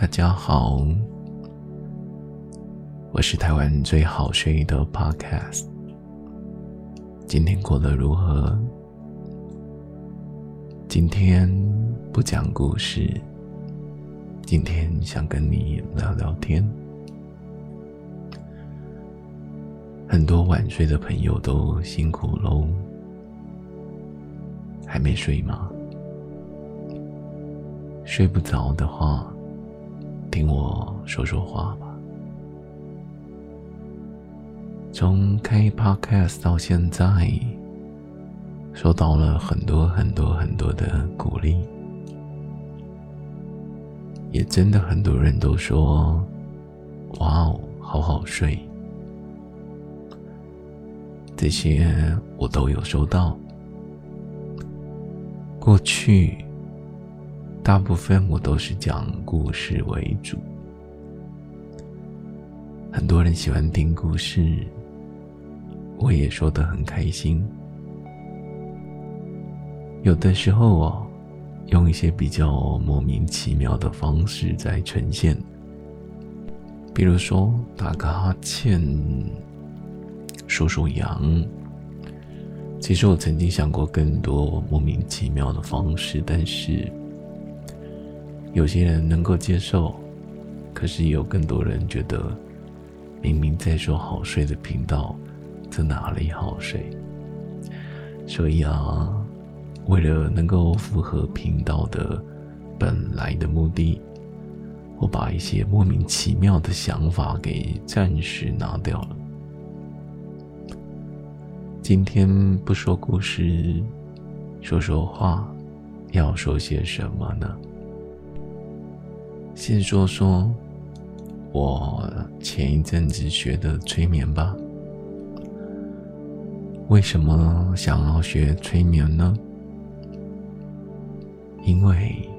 大家好，我是台湾最好睡的 Podcast。今天过得如何？今天不讲故事，今天想跟你聊聊天。很多晚睡的朋友都辛苦喽，还没睡吗？睡不着的话。听我说说话吧。从开 Podcast 到现在，收到了很多很多很多的鼓励，也真的很多人都说：“哇哦，好好睡。”这些我都有收到。过去。大部分我都是讲故事为主，很多人喜欢听故事，我也说得很开心。有的时候哦，用一些比较莫名其妙的方式在呈现，比如说打个哈欠、数数羊。其实我曾经想过更多莫名其妙的方式，但是。有些人能够接受，可是也有更多人觉得，明明在说好睡的频道，这哪里好睡？所以啊，为了能够符合频道的本来的目的，我把一些莫名其妙的想法给暂时拿掉了。今天不说故事，说说话，要说些什么呢？先说说我前一阵子学的催眠吧。为什么想要学催眠呢？因为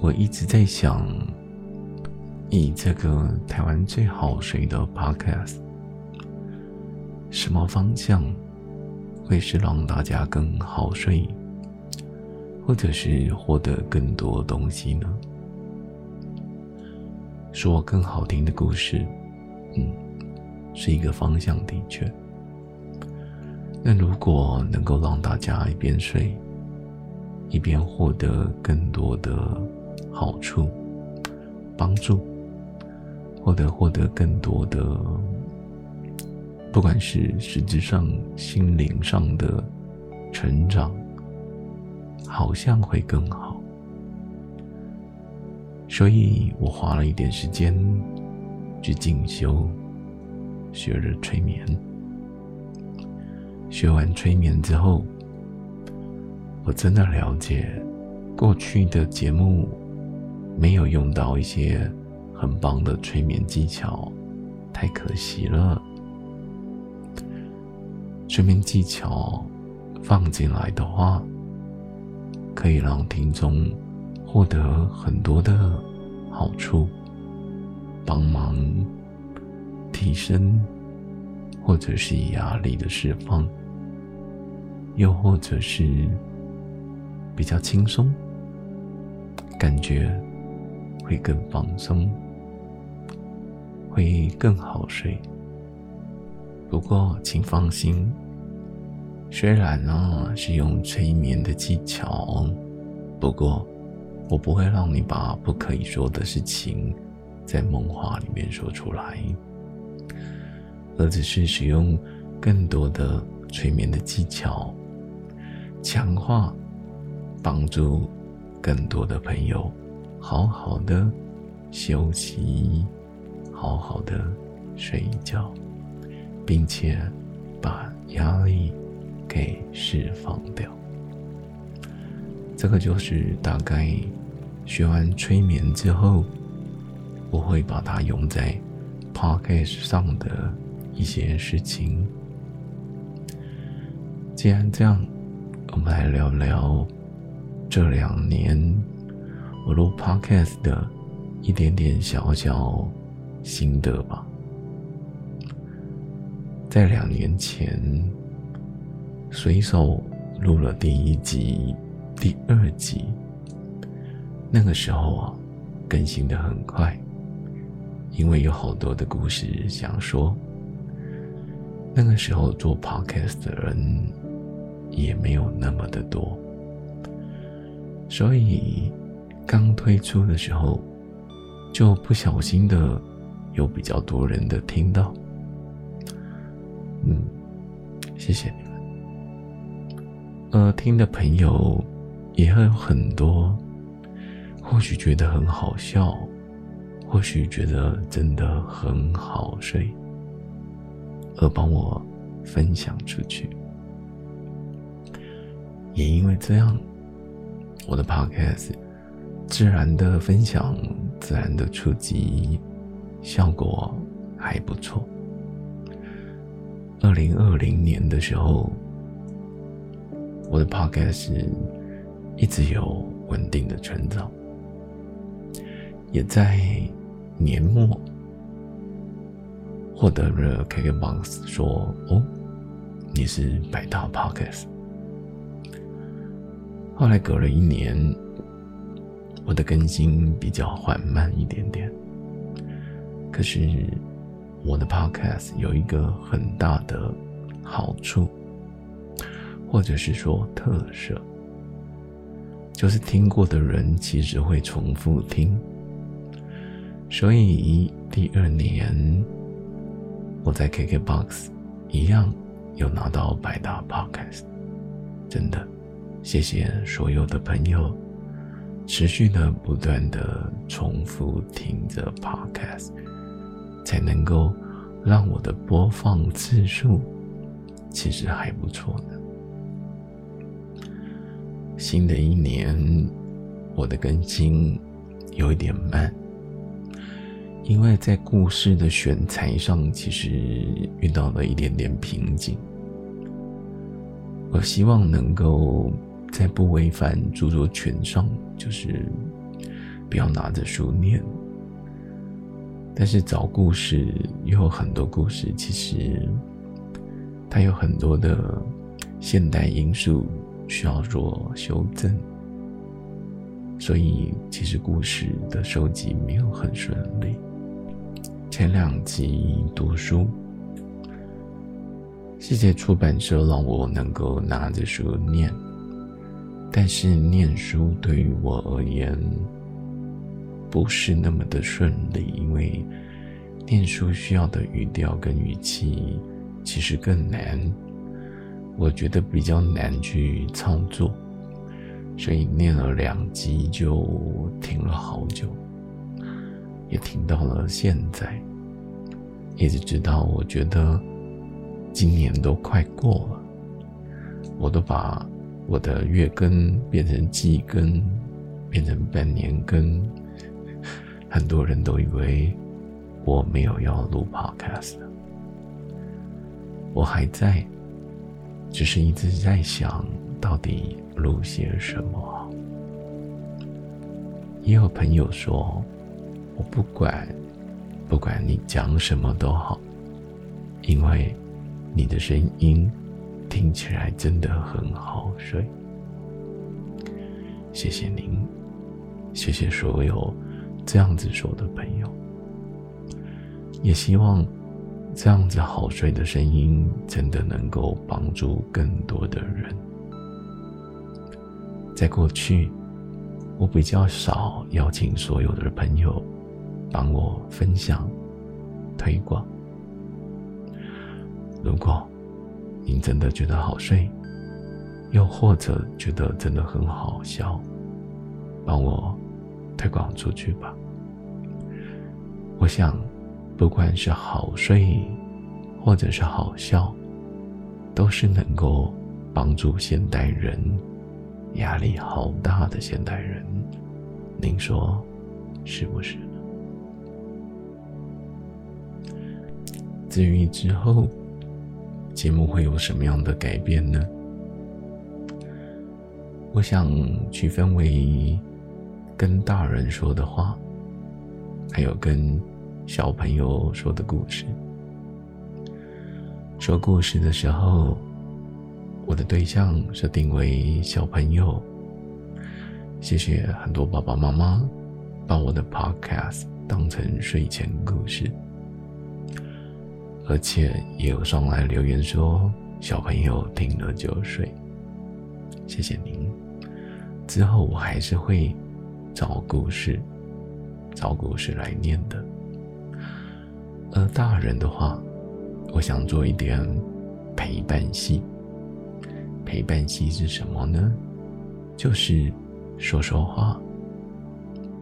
我一直在想，以这个台湾最好睡的 Podcast，什么方向会是让大家更好睡，或者是获得更多东西呢？说更好听的故事，嗯，是一个方向，的确。那如果能够让大家一边睡，一边获得更多的好处、帮助，或者获得更多的，不管是实质上、心灵上的成长，好像会更好。所以我花了一点时间去进修，学了催眠。学完催眠之后，我真的了解，过去的节目没有用到一些很棒的催眠技巧，太可惜了。催眠技巧放进来的话，可以让听众。获得很多的好处，帮忙提升，或者是压力的释放，又或者是比较轻松，感觉会更放松，会更好睡。不过，请放心，虽然呢是用催眠的技巧，不过。我不会让你把不可以说的事情在梦话里面说出来，而只是使用更多的催眠的技巧，强化，帮助更多的朋友好好的休息，好好的睡一觉，并且把压力给释放掉。这个就是大概学完催眠之后，我会把它用在 podcast 上的一些事情。既然这样，我们来聊聊这两年我录 podcast 的一点点小小心得吧。在两年前，随手录了第一集。第二集，那个时候啊，更新的很快，因为有好多的故事想说。那个时候做 podcast 的人也没有那么的多，所以刚推出的时候就不小心的有比较多人的听到。嗯，谢谢你们。呃，听的朋友也会有很多，或许觉得很好笑，或许觉得真的很好睡。而帮我分享出去，也因为这样，我的 podcast 自然的分享，自然的触及，效果还不错。二零二零年的时候，我的 podcast 一直有稳定的成长，也在年末。获得了 KKBOX 说：“哦，你是百大 Podcast。”后来隔了一年，我的更新比较缓慢一点点。可是我的 Podcast 有一个很大的好处，或者是说特色，就是听过的人其实会重复听。所以第二年。我在 KKBOX 一样有拿到百大 Podcast，真的，谢谢所有的朋友，持续的不断的重复听着 Podcast，才能够让我的播放次数其实还不错呢。新的一年，我的更新有一点慢。因为在故事的选材上，其实遇到了一点点瓶颈。我希望能够在不违反著作权上，就是不要拿着书念。但是找故事又有很多故事，其实它有很多的现代因素需要做修正，所以其实故事的收集没有很顺利。前两集读书，谢谢出版社让我能够拿着书念。但是念书对于我而言不是那么的顺利，因为念书需要的语调跟语气其实更难，我觉得比较难去操作，所以念了两集就停了好久。也停到了现在，一直直到我觉得今年都快过了，我都把我的月更变成季更，变成半年更，很多人都以为我没有要录 podcast 我还在，只是一直在想到底录些什么。也有朋友说。我不管，不管你讲什么都好，因为你的声音听起来真的很好睡。谢谢您，谢谢所有这样子说的朋友，也希望这样子好睡的声音真的能够帮助更多的人。在过去，我比较少邀请所有的朋友。帮我分享、推广。如果您真的觉得好睡，又或者觉得真的很好笑，帮我推广出去吧。我想，不管是好睡，或者是好笑，都是能够帮助现代人压力好大的现代人。您说是不是？至于之后节目会有什么样的改变呢？我想区分为跟大人说的话，还有跟小朋友说的故事。说故事的时候，我的对象设定为小朋友。谢谢很多爸爸妈妈把我的 podcast 当成睡前故事，而且也有上来留言说小朋友听了就睡，谢谢您。之后我还是会找故事，找故事来念的。而大人的话，我想做一点陪伴戏。陪伴戏是什么呢？就是说说话，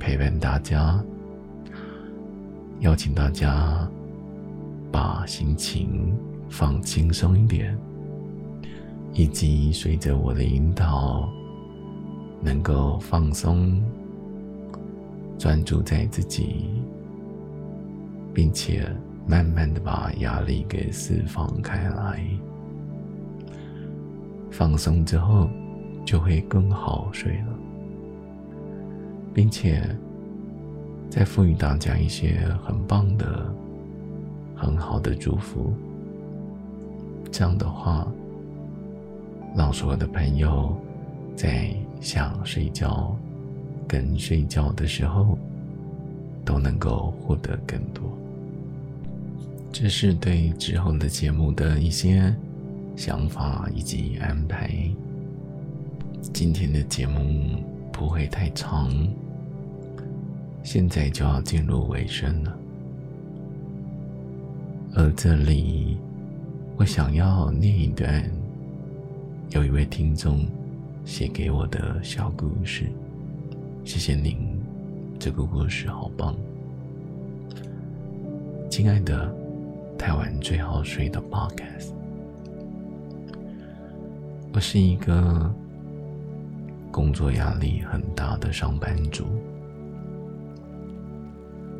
陪伴大家，邀请大家把心情放轻松一点，以及随着我的引导，能够放松，专注在自己，并且慢慢的把压力给释放开来。放松之后，就会更好睡了，并且再赋予大家一些很棒的、很好的祝福。这样的话，让所有的朋友在想睡觉跟睡觉的时候，都能够获得更多。这是对之后的节目的一些。想法以及安排，今天的节目不会太长，现在就要进入尾声了。而这里，我想要念一段有一位听众写给我的小故事。谢谢您，这个故事好棒。亲爱的，台湾最好睡的 Podcast。我是一个工作压力很大的上班族，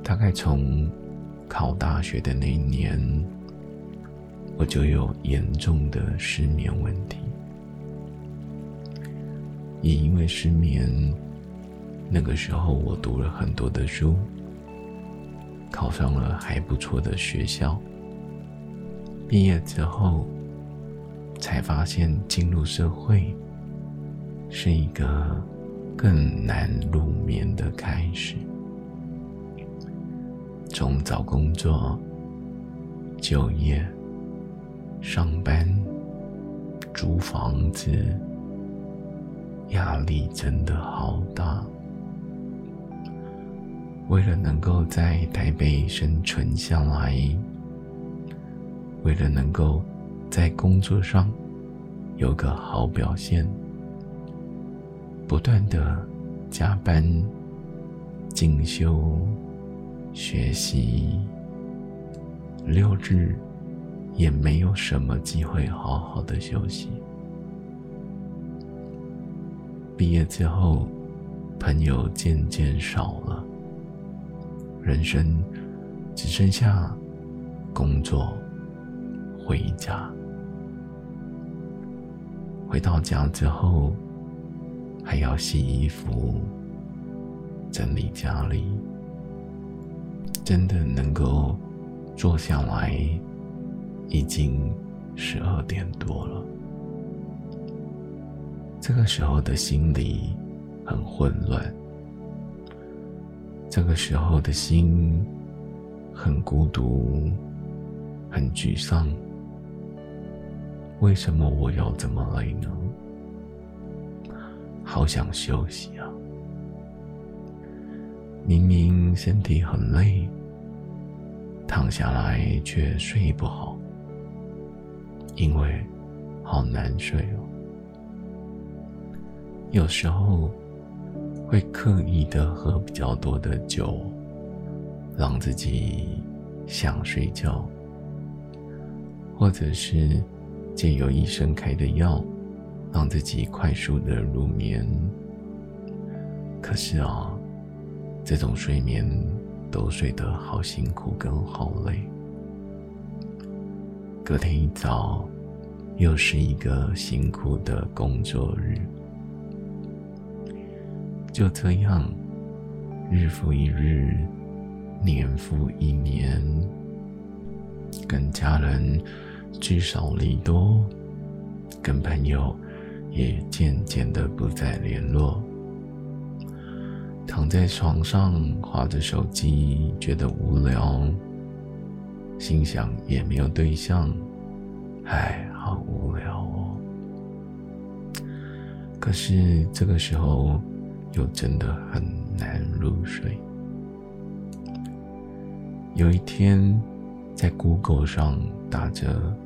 大概从考大学的那一年，我就有严重的失眠问题。也因为失眠，那个时候我读了很多的书，考上了还不错的学校，毕业之后。才发现进入社会是一个更难入眠的开始。从找工作、就业、上班、租房子，压力真的好大。为了能够在台北生存下来，为了能够。在工作上有个好表现，不断的加班、进修、学习，六日也没有什么机会好好的休息。毕业之后，朋友渐渐少了，人生只剩下工作、回家。回到家之后，还要洗衣服、整理家里，真的能够坐下来，已经十二点多了。这个时候的心里很混乱，这个时候的心很孤独，很沮丧。为什么我要这么累呢？好想休息啊！明明身体很累，躺下来却睡不好，因为好难睡哦。有时候会刻意的喝比较多的酒，让自己想睡觉，或者是。借由医生开的药，让自己快速的入眠。可是啊，这种睡眠都睡得好辛苦跟好累。隔天一早，又是一个辛苦的工作日。就这样，日复一日，年复一年，跟家人。聚少离多，跟朋友也渐渐的不再联络。躺在床上划着手机，觉得无聊，心想也没有对象，唉，好无聊哦。可是这个时候又真的很难入睡。有一天，在 Google 上打着“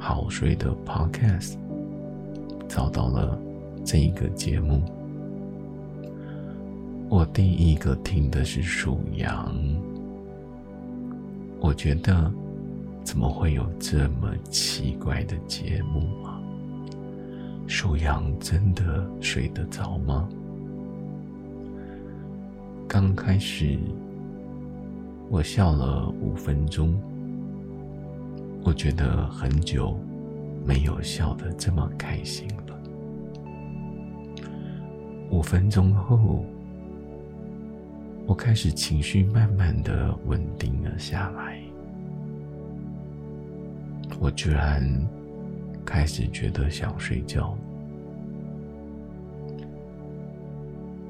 好睡”的 Podcast，找到了这一个节目。我第一个听的是属羊，我觉得怎么会有这么奇怪的节目啊？属羊真的睡得着吗？刚开始。我笑了五分钟，我觉得很久没有笑得这么开心了。五分钟后，我开始情绪慢慢的稳定了下来，我居然开始觉得想睡觉。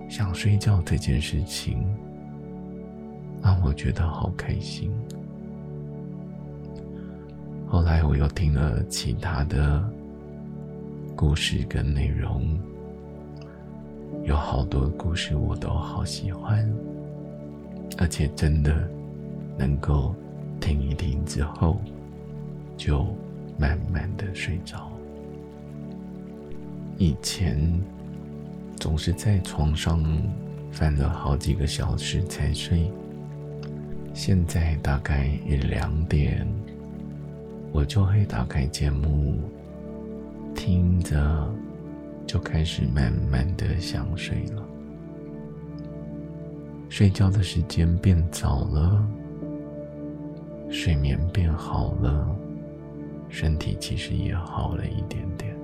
想睡觉这件事情。让我觉得好开心。后来我又听了其他的故事跟内容，有好多故事我都好喜欢，而且真的能够听一听之后，就慢慢的睡着。以前总是在床上翻了好几个小时才睡。现在大概一两点，我就会打开节目，听着，就开始慢慢的想睡了。睡觉的时间变早了，睡眠变好了，身体其实也好了一点点。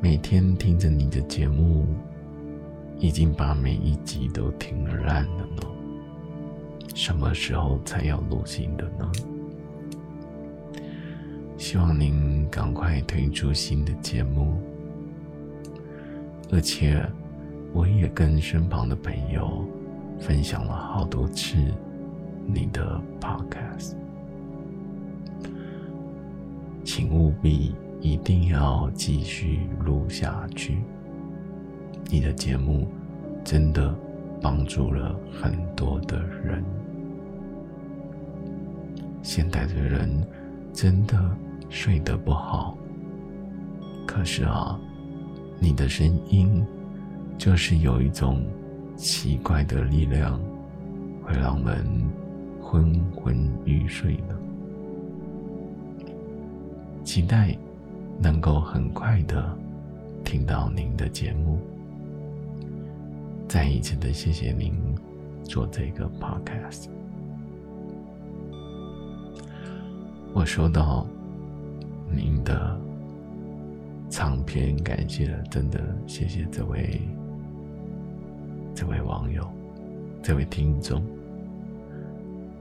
每天听着你的节目。已经把每一集都听烂了呢，什么时候才要录新的呢？希望您赶快推出新的节目，而且我也跟身旁的朋友分享了好多次你的 podcast，请务必一定要继续录下去。你的节目真的帮助了很多的人。现代的人真的睡得不好，可是啊，你的声音就是有一种奇怪的力量，会让人昏昏欲睡的。期待能够很快的听到您的节目。再一次的谢谢您做这个 podcast。我收到您的长篇感谢，真的谢谢这位这位网友，这位听众，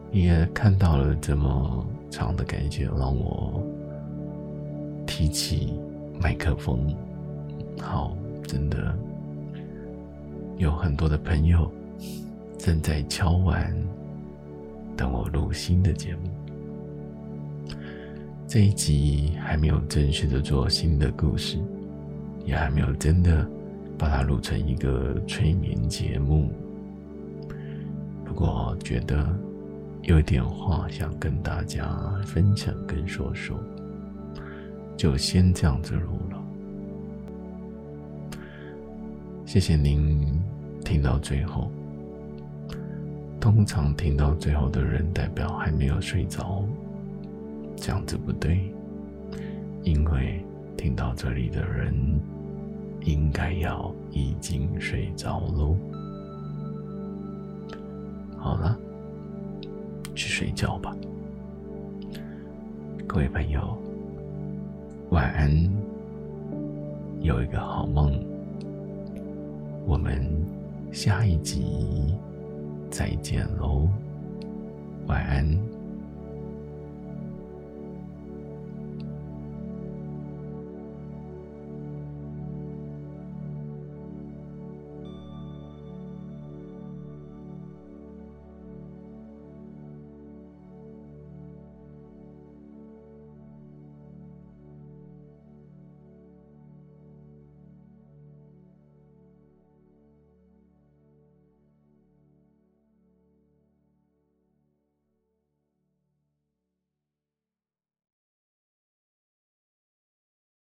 也看到了这么长的感谢，让我提起麦克风，好，真的。有很多的朋友正在敲完，等我录新的节目。这一集还没有正式的做新的故事，也还没有真的把它录成一个催眠节目。不过觉得有点话想跟大家分享跟说说，就先这样子录了。谢谢您听到最后。通常听到最后的人，代表还没有睡着，这样子不对，因为听到这里的人，应该要已经睡着喽。好了，去睡觉吧，各位朋友，晚安，有一个好梦。我们下一集再见喽，晚安。